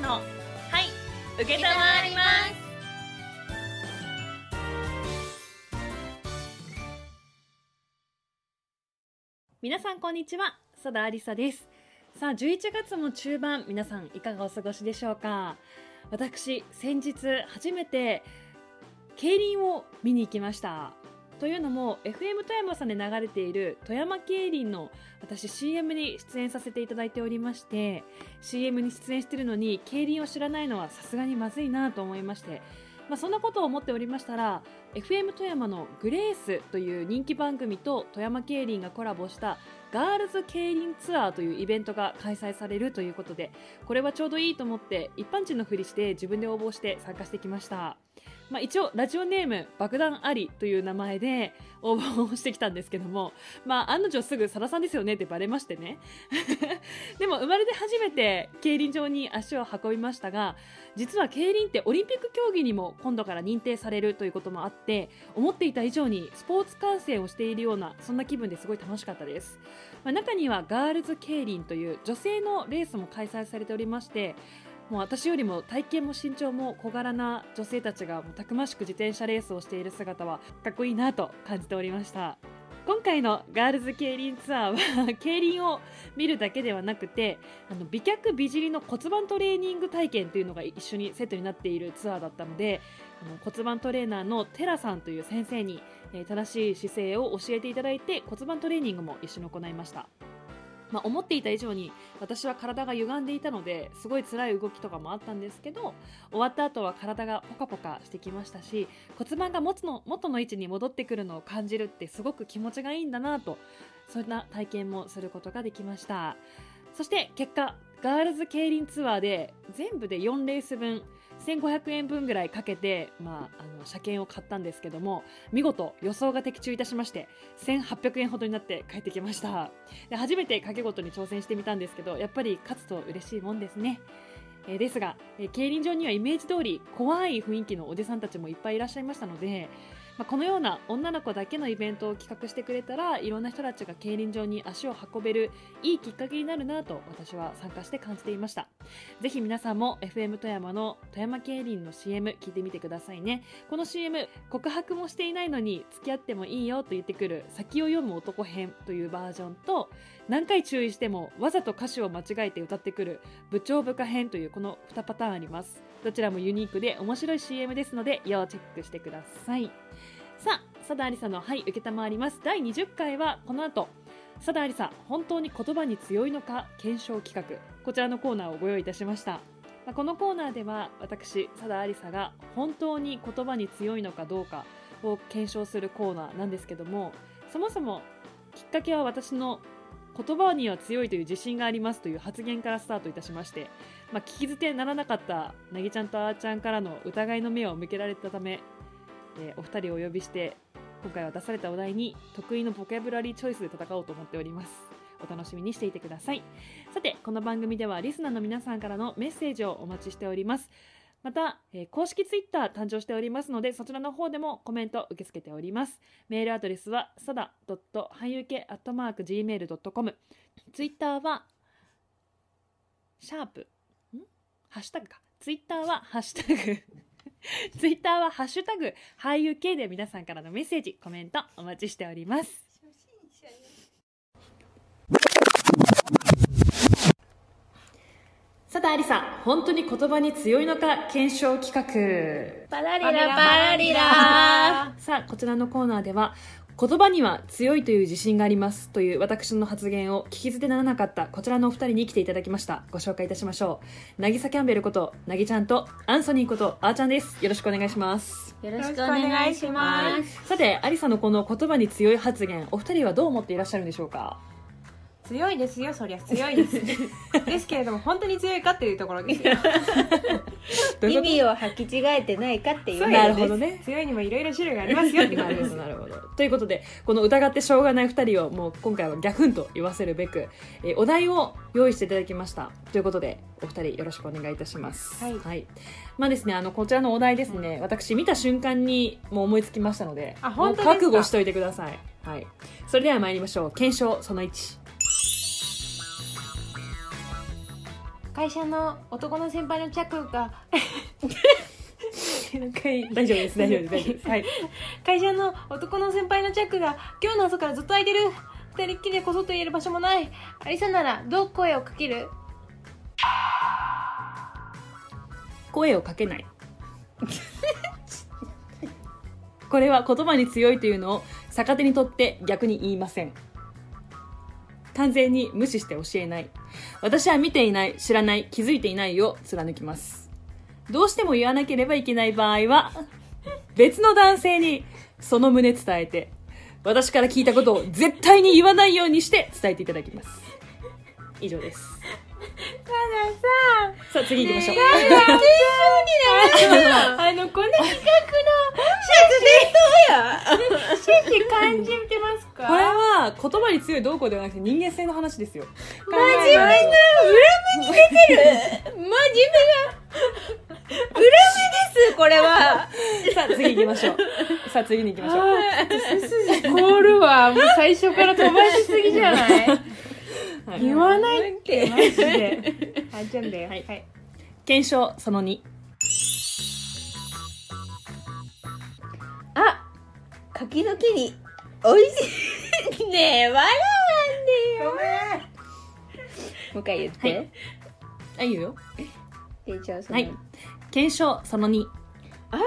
のはい受けたまわります。皆さんこんにちは佐田ありさです。さあ11月も中盤皆さんいかがお過ごしでしょうか？私先日初めて競輪を見に行きました。というのも FM 富山さんで流れている富山競輪の私 CM に出演させていただいておりまして CM に出演しているのに競輪を知らないのはさすがにまずいなと思いましてまあ、そんなことを思っておりましたら FM 富山のグレースという人気番組と富山競輪がコラボしたガールズ競輪ツアーというイベントが開催されるということでこれはちょうどいいと思って一般人のふりして自分で応募して参加してきました。まあ、一応ラジオネーム爆弾ありという名前で応募をしてきたんですけども、まあ、案の定すぐさださんですよねってバレましてね。でも生まれて初めて競輪場に足を運びましたが実は競輪ってオリンピック競技にも今度から認定されるということもあって思っていた以上にスポーツ観戦をしているようなそんな気分ですごい楽しかったです、まあ、中にはガールズ競輪という女性のレースも開催されておりましてもう私よりも体型も身長も小柄な女性たちがもうたくましく自転車レースをしている姿はかっこいいなと感じておりました。今回のガールズ競輪ツアーは競輪を見るだけではなくてあの美脚美尻の骨盤トレーニング体験というのが一緒にセットになっているツアーだったのであの骨盤トレーナーのテラさんという先生に、えー正しい姿勢を教えていただいて骨盤トレーニングも一緒に行いました。まあ、思っていた以上に私は体が歪んでいたのですごい辛い動きとかもあったんですけど終わった後は体がポカポカしてきましたし骨盤が元の元の位置に戻ってくるのを感じるってすごく気持ちがいいんだなとそんな体験もすることができました。そして結果ガールズ競輪ツアーで全部で4レース分2500円分ぐらいかけて、まあ、あの車検を買ったんですけども見事予想が的中いたしまして1800円ほどになって帰ってきました。で初めて掛け事に挑戦してみたんですけどやっぱり勝つと嬉しいもんですね。えですが、えー競輪場にはイメージ通り怖い雰囲気のおじさんたちもいっぱいいらっしゃいましたので、まあ、このような女の子だけのイベントを企画してくれたらいろんな人たちが競輪場に足を運べるいいきっかけになるなと私は参加して感じていました。ぜひ皆さんも FM 富山の富山競輪の CM 聞いてみてくださいね。この CM 告白もしていないのに付き合ってもいいよと言ってくる先を読む男編というバージョンと何回注意してもわざと歌詞を間違えて歌ってくる部長部下編というこの2パターンあります。どちらもユニークで面白い CM ですので要チェックしてください。さあ佐田ありさの「はい承ります」第20回はこの後。佐田ありさ本当に言葉に強いのか検証企画。こちらのコーナーをご用意いたしました。まあこのコーナーでは私佐田ありさが本当に言葉に強いのかどうかを検証するコーナーなんですけどもそもそもきっかけは私の言葉には強いという自信がありますという発言からスタートいたしまして、まあ、聞き捨てならなかったなぎちゃんとあーちゃんからの疑いの目を向けられたため、えーお二人をお呼びして今回は出されたお題に得意のボキャブラリーチョイスで戦おうと思っております。お楽しみにしていてください。さてこの番組ではリスナーの皆さんからのメッセージをお待ちしております。また、えー公式ツイッター誕生しておりますのでそちらの方でもコメント受け付けております。メールアドレスはさだはゆけ .gmail.com ツイッターはシャープ？ん？ハッシュタグか。ツイッターはハッシュタグ。ツイッターはハッシュタグ俳優系で皆さんからのメッセージコメントお待ちしております。さてありさ本当に言葉に強いのか検証企画。パラリラ。パラリラ。さあこちらのコーナーでは言葉には強いという自信がありますという私の発言を聞き捨てならなかったこちらのお二人に来ていただきました。ご紹介いたしましょう。渚キャンベルことなぎちゃんとアンソニーことあーちゃんです。よろしくお願いします。よろしくお願いします。さてアリサのこの言葉に強い発言お二人はどう思っていらっしゃるんでしょうか？強いですよそりゃ強いです。ですけれども本当に強いかっていうところですよ。意味を履き違えてないかっていうとなるほどね。強いにもいろいろ種類がありますよ。ってこなるほとですどなるほど。ということでこの疑ってしょうがない2人をもう今回はギャフンと言わせるべく、えーお題を用意していただきました。ということでお二人よろしくお願いいたします。はい。まあですねあのこちらのお題ですね、私見た瞬間にもう思いつきましたのであ本当覚悟しといてください。はい。それでは参りましょう。検証その1会社の男の先輩のチャックが会 大丈夫です 大丈夫です大丈夫です。はい。会社の男の先輩のチャックが今日の朝からずっと空いてる。二人っきりでこそっと言える場所もない。アリサならどう声をかける？声をかけない。これは言葉に強いというのを逆手にとって逆に言いません。完全に無視して教えない私は見ていない知らない気づいていないを貫きます。どうしても言わなければいけない場合は別の男性にその旨伝えて私から聞いたことを絶対に言わないようにして伝えていただきます。以上です。たさあ次行きましょう、ださあのこの企画の趣旨感じてますかこれは言葉に強いどうこうではなくて人間性の話ですよ。真面目な裏目に出てる。真面目な裏目ですこれは。さあ次行きましょう。さあ次に行きましょう。背筋凍るわもう最初から飛ばしすぎじゃない？はい。言わないってマジで。あじゃんだよはい。はい。検証その2あ柿の木に美味しいねえ笑わんでよ。もう一回言って、はい。あいいよ。えじゃあその、はい。検証その2あ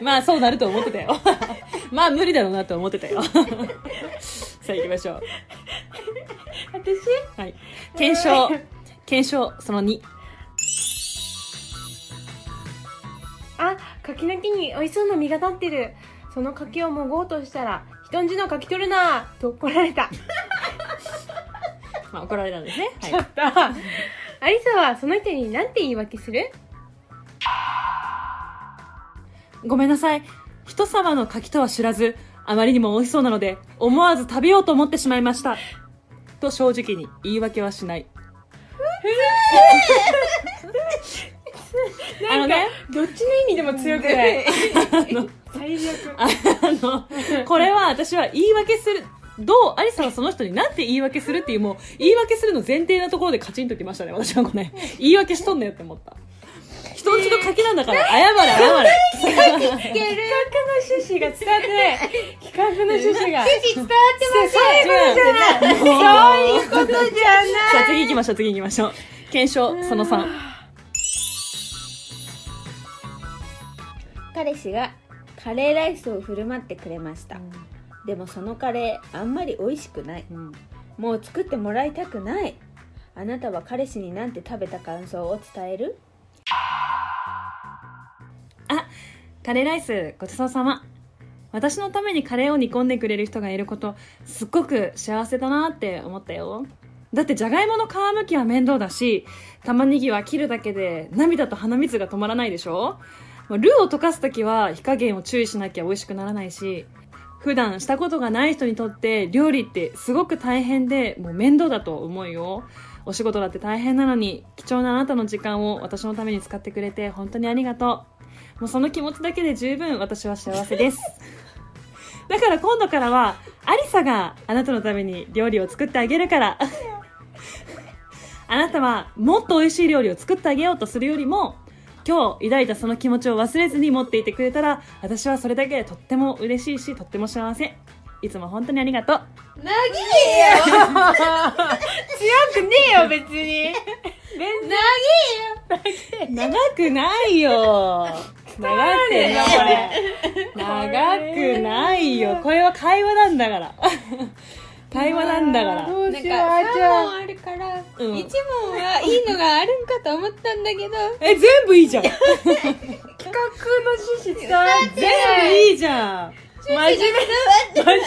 まあそうなると思ってたよ。まあ無理だろうなと思ってたよ。さあ行きましょう。私？はい。検証。検証その2柿の木に美味しそうな実が立ってる。その柿をもごうとしたら人んちの柿取るなと怒られた。まあ怒られたんですね。はい。ちょっと。アリサはその人に何て言い訳する？ごめんなさい。人様の柿とは知らずあまりにも美味しそうなので思わず食べようと思ってしまいました。と正直に言い訳はしない あのねどっちの意味でも強くない。あの最悪。あのこれは私は言い訳するどうアリサはその人に何て言い訳するっていうもう言い訳するの前提なところでカチンときましたね。私はこれ言い訳しとんねよって思った。人んちの柿なんだから謝れ謝れ企画の趣旨が伝わってない。企画の趣旨が。趣旨伝わってませんそういうことじゃない。そういうことじゃない。さあ次行きましょう次行きましょう。検証その3彼氏がカレーライスを振る舞ってくれました、でもそのカレーあんまり美味しくない。うん。もう作ってもらいたくない。あなたは彼氏になんて食べた感想を伝える？あカレーライスごちそうさま。私のためにカレーを煮込んでくれる人がいることすっごく幸せだなって思ったよ。だってじゃがいもの皮むきは面倒だし玉ねぎは切るだけで涙と鼻水が止まらないでしょ？まあルーを溶かす時は火加減を注意しなきゃ美味しくならないし普段したことがない人にとって料理ってすごく大変でもう面倒だと思うよ。お仕事だって大変なのに貴重なあなたの時間を私のために使ってくれて本当にありがとう。もうその気持ちだけで十分私は幸せです。だから今度からはアリサがあなたのために料理を作ってあげるから。あなたはもっと美味しい料理を作ってあげようとするよりも今日抱いたその気持ちを忘れずに持っていてくれたら私はそれだけでとっても嬉しいしとっても幸せ。いつも本当にありがとう。強くねえよ別に。長くないよ。長くないこれ。長くないよ。これは会話なんだから会話なんだから。どうしようなんかあじゃあ3問あるから、うん。一問はいいのがあるんかと思ったんだけど。え全部いいじゃん。全企画の趣旨伝わってない。部いいじゃん。真面目。真面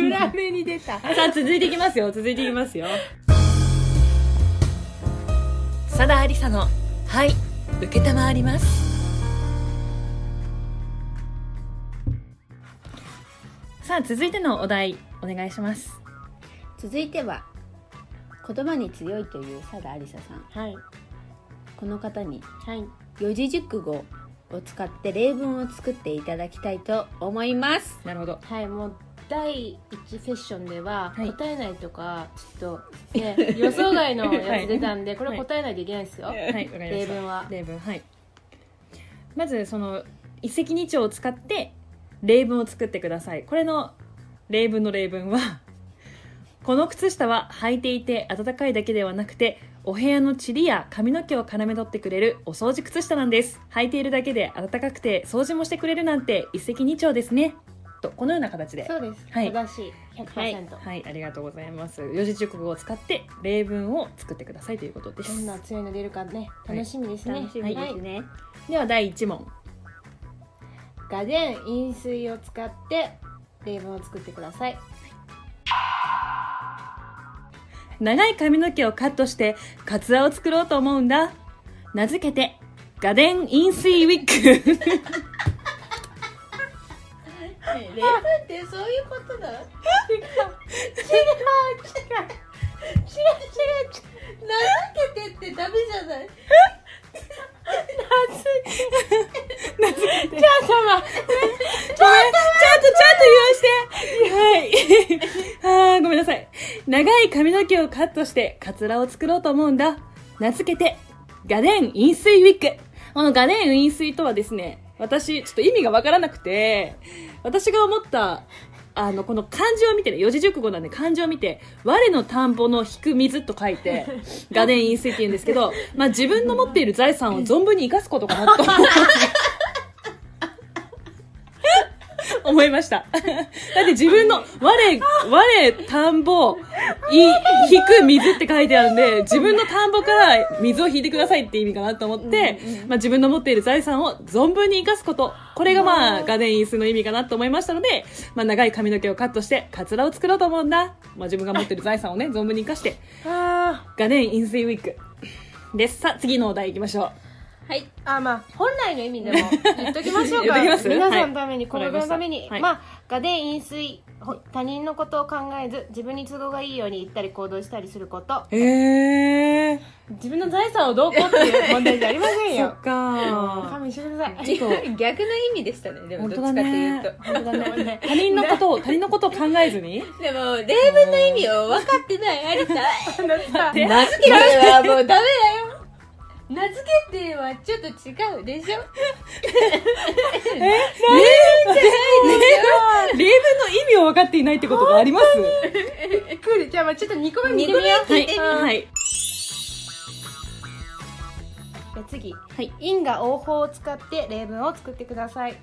目が裏目に出た。さあ続いていきますよ。続いていきますよ。佐田ありさのはい。受けたまわります。さあ続いてのお題お願いします続いては言葉に強いという佐田ありささん。はい。この方にはい。四字熟語を使って例文を作っていただきたいと思います。なるほど。はいもう大第一セッションでははい。答えないとかちょっと、ね、予想外のやつ出たんで、これ答えないといけないですよ、はい。例文は。例文はい。まずその一石二鳥を使って例文を作ってください。これの例文の例文はこの靴下は履いていて暖かいだけではなくてお部屋の塵や髪の毛を絡め取ってくれるお掃除靴下なんです。履いているだけで暖かくて掃除もしてくれるなんて一石二鳥ですね。とこのような形で。そうです、はい。正しい。100%、はい、はい、ありがとうございます。四字熟語を使って例文を作ってくださいということです。どんな強いの出るかねはい。楽しみですね、楽しみですね、では第1問。ガデン飲水を使って例文を作ってください長い髪の毛をカットしてカツラを作ろうと思うんだ。名付けてガデン飲水ウィッグ例文ってそういうことだ違う。違う。違う。違う。違う。名付けてってダメじゃない？ちょっと待ってちゃんとちゃんと言わして。はい。あーごめんなさい。長い髪の毛をカットしてカツラを作ろうと思うんだ。名付けてガデン飲水ウィッグこのガデン飲水とはですね私ちょっと意味がわからなくて私が思ったあの、この漢字を見てね、四字熟語なんで漢字を見て、我の田んぼの引く水と書いて、ガデン飲水って言うんですけど、まあ自分の持っている財産を存分に生かすことかなと。思いました。だって自分の、我、我、田んぼ、い、引く水って書いてあるんで、自分の田んぼから水を引いてくださいって意味かなと思って、まあ自分の持っている財産を存分に生かすこと。これがまあ、ガデンインスの意味かなと思いましたので、まあ長い髪の毛をカットして、カツラを作ろうと思うんだ。まあ自分が持っている財産をね、存分に生かして、あガデンインスウィークです。さあ、次のお題行きましょう。はい。ーあまあ本来の意味でも 言っときましょうか。皆さんのはために、いこののために、わかりまあガデン飲水ほ他人のことを考えず自分に都合がいいように言ったり行動したりすること。へー。自分の財産をどうこうっていう問題じゃありませんそよっか。勘弁してください。ちょっと逆の意味でしたね。でも本どっちかって当だね。いうと。本当だね。他人のことを、他人のことを考えずに？でも例文の意味を分かってない。ありさで 名付けてはもうダメだよ名付けてはちょっと違うでしょ？例文の意味を分かっていないってことがあります？びっくりじゃあまあちょっと2個目見てみよう。はい。はい。じゃあ次。はい。因果応報を使って例文を作ってください。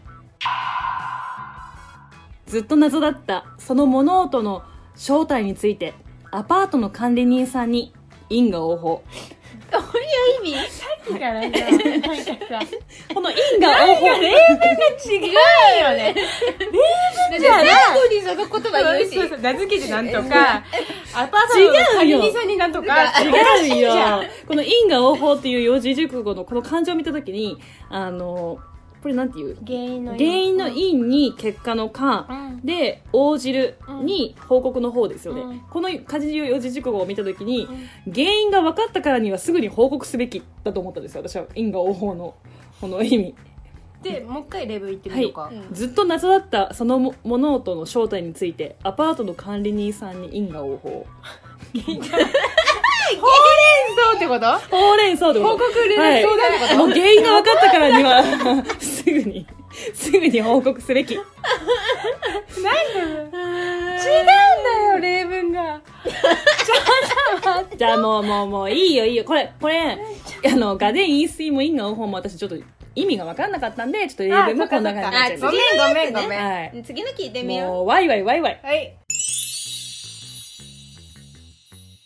ずっと謎だった、その物音の正体について、アパートの管理人さんに因果応報。どういう意味？さっきからさなんかさこの因果応報。違うよね。じゃあ最後にその言葉言うし。そうそう名付けてなんとかアパートの管理人さんになんとか。違うよ。この因果応報っていう四字熟語のこの漢字を見たときに、あの、これなんていう？原因の原因の因に結果の果、うん。で応じるに報告の方ですよね、うん。この漢字四字熟語を見た時に、原因が分かったからにはすぐに報告すべきだと思ったんですよ。私は因果応報のこの意味。でもう一回例文言ってみはいようか、うんずっと謎だったそのも物音の正体についてアパートの管理人さんに因果応報。そうってこと？ほうれん草で報告連絡相談ってこと、もう原因が分かったからにはすぐにすぐに報告すべき。違うんだよ例文が。じゃあもうもうもういいよいいよ。これ、これ、あの、ガデン飲水も因果応報も私ちょっと意味が分かんなかったんで、ちょっと例文もこんな感じになっちゃいまごしめんごめんごめん、はい。次の聞いてた。みよもう、ワイワイワイワイ。はい。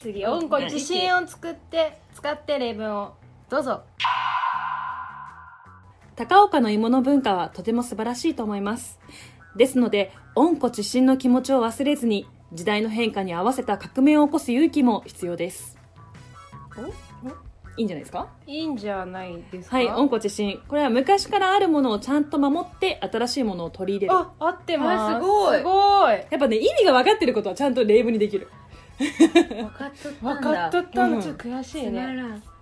次温故自信を作って使って例文を。どうぞ高岡の芋の文化はとても素晴らしいと思います。ですので、温故知新の気持ちを忘れずに、時代の変化に合わせた革命を起こす勇気も必要です。いいんじゃないですか？いいんじゃないですか？はい、温故知新。これは昔からあるものをちゃんと守って、新しいものを取り入れる。あ合ってますあすごいすごいやっぱね、意味が分かってることはちゃんと例文にできる。う分かっとった分かっとったうん。のちょっと悔しいね。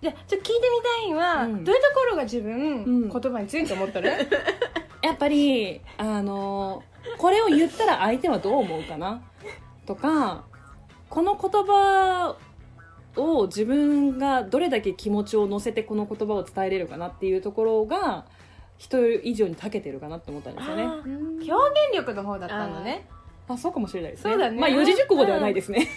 じゃあちょっと聞いてみたいのは、うん。どういうところが自分、ん。言葉に強いと思ってる？やっぱり、あの、これを言ったら相手はどう思うかな？とかこの言葉を自分がどれだけ気持ちを乗せてこの言葉を伝えれるかな？っていうところが人以上に長けてるかなって思ったんですよね。表現力の方だったのねあそうかもしれないですね。そうだね。まあ四字熟語ではないですね、検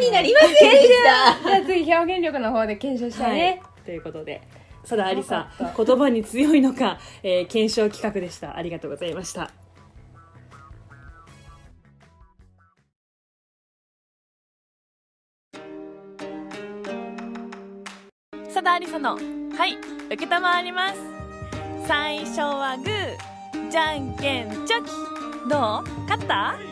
証になりません。でしたじゃあ次表現力の方で検証したいね、ということで佐田ありさ言葉に強いのか、えー検証企画でした。ありがとうございました。佐田ありさのはい受けたまわります。最初はグーじゃんけんチョキ。どう？勝った？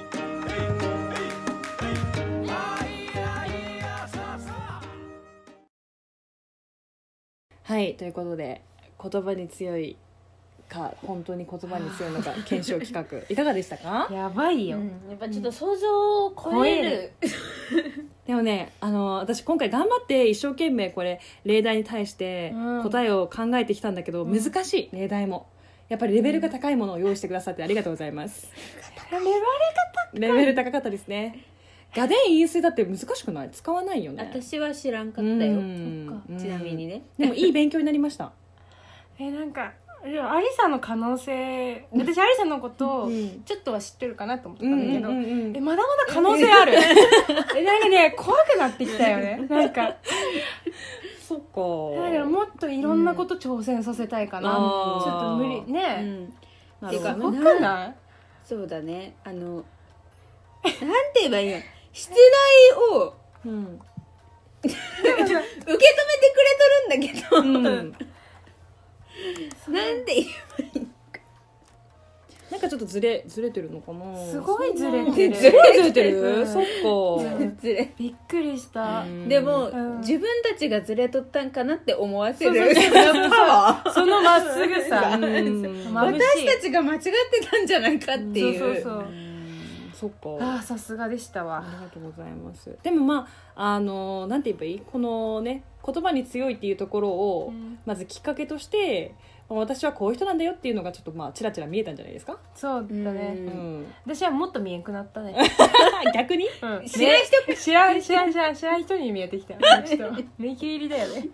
はいということで言葉に強いか本当に言葉に強いのか検証企画いかがでしたか？やばいよ、やっぱちょっと想像を超える。でもねあの私今回頑張って一生懸命これ例題に対してうん答えを考えてきたんだけど、難しい例題も。やっぱりレベルが高いものを用意してくださってありがとうございますレベル高かった。ですね。画伝因数だって難しくない？使わないよね。私は知らんかったよ。うん。ちなみにね。でもいい勉強になりました。えなんかアリサの可能性私アリサのことをうん。ちょっとは知ってるかなと思ってたんだけど、うんうんうんえまだまだ可能性ある。えなんかね怖くなってきたよね。なんか。そっか。だからもっといろんなこと挑戦させたいかな、うん。ちょっと無理。うね、ん。なるほど怖ねくない？そうだね。あのなんて言えばいいの？出題をうん。受け止めてくれとるんだけど、うん。なんで言えなんかちょっとずれずれてるのかな？すごいずれてる。ずれてる、うん。そっか、ばずれ。びっくりした、うん。でも、うん。自分たちがずれとったんかなって思わせるそ のまっすぐさ。私たちが間違ってたんじゃないかっていう。そうそうそう。うん。そっか。ああさすがでしたわ。ありがとうございます。でもまああのなんて言えばいい？このね言葉に強いっていうところを、うん。まずきっかけとしてまあ私はこういう人なんだよっていうのがちょっとまあちらちら見えたんじゃないですか、そうだね、ううん。ん、私はもっと見えんくなったね、逆に？うん、知らん人？知らん知らん知らん知らん人に見えてきたよ。ちょっと目切りだよね。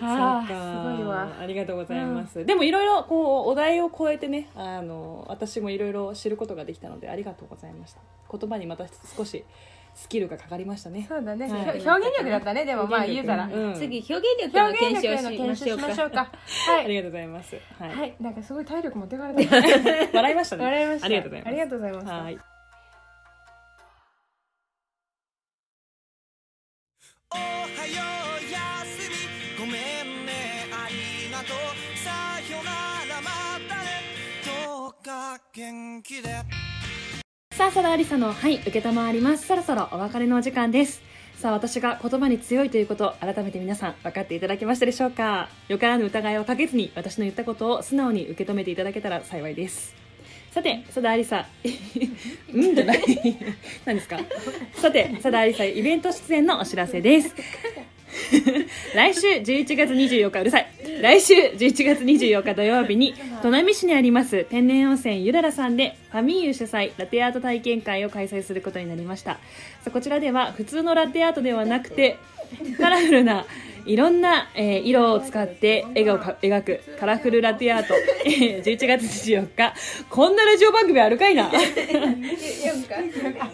あ あそうか。すごいわ。ありがとうございます、でもいろいろこうお題を超えてねあの私もいろいろ知ることができたのでありがとうございました。言葉にまた少しスキルがかかりましたね。そうだね、はい。表表現力だったね。でもまあ表現力。言うたら、うん。次表現力の表現検力への検証証しましょうか。しましょうか。はい。ありがとうございます。はい、はい。なんかすごい体力持ってかれた。笑いましたね。笑いました。ありがとうございます。ありがとうございました。はい。おはようやすみ。ごめんね。ありがとう。さよならまたね。どうか元気でさあ、佐田ありさの、はい、受けたまわります。そろそろお別れのお時間です。さあ、私が言葉に強いということ、改めて皆さん分かっていただけましたでしょうかよからぬ疑いをかけずに、私の言ったことを素直に受け止めていただけたら幸いです。さて、佐田ありさ、うんじゃない何ですか？さて、佐田ありさイベント出演のお知らせです。来週11月24日うるさい。来週11月24日土曜日に砺波市にあります天然温泉ゆららさんでファミーユ主催ラテアート体験会を開催することになりました。こちらでは普通のラテアートではなくてカラフルないろんな、えー色を使って絵をか描くカラフルラテアート。えー11月24日。こんなラジオ番組あるかいな？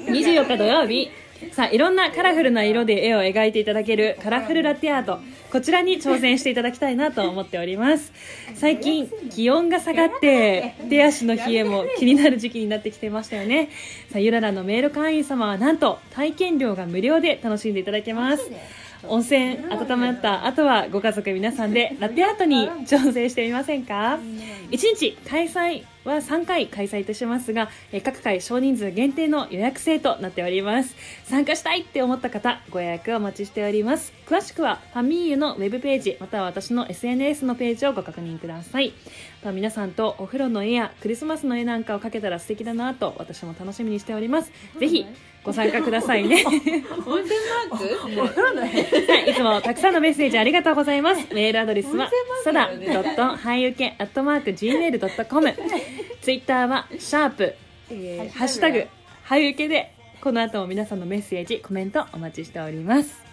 24日土曜日さあいろんなカラフルな色で絵を描いていただけるカラフルラテアートこちらに挑戦していただきたいなと思っております。最近気温が下がって手足の冷えも気になる時期になってきてましたよね。さあゆららのメール会員様はなんと体験料が無料で楽しんでいただけます。温泉温まった後はご家族皆さんでラテアートに挑戦してみませんか？1日開催は3回開催いたしますがえー各回少人数限定の予約制となっております。参加したいって思った方ご予約お待ちしております。詳しくはファミーユのウェブページまたは私の SNS のページをご確認ください。また皆さんとお風呂の絵やクリスマスの絵なんかを描けたら素敵だなと私も楽しみにしております。ぜひご参加くださいね。温泉マーク？はい、いつもたくさんのメッセージありがとうございます。メールアドレスは、そだ .hayuke.gmail.com。ツイッターはシャープ、えーハッシュタグ。はゆけでこの後も皆さんのメッセージコメントお待ちしております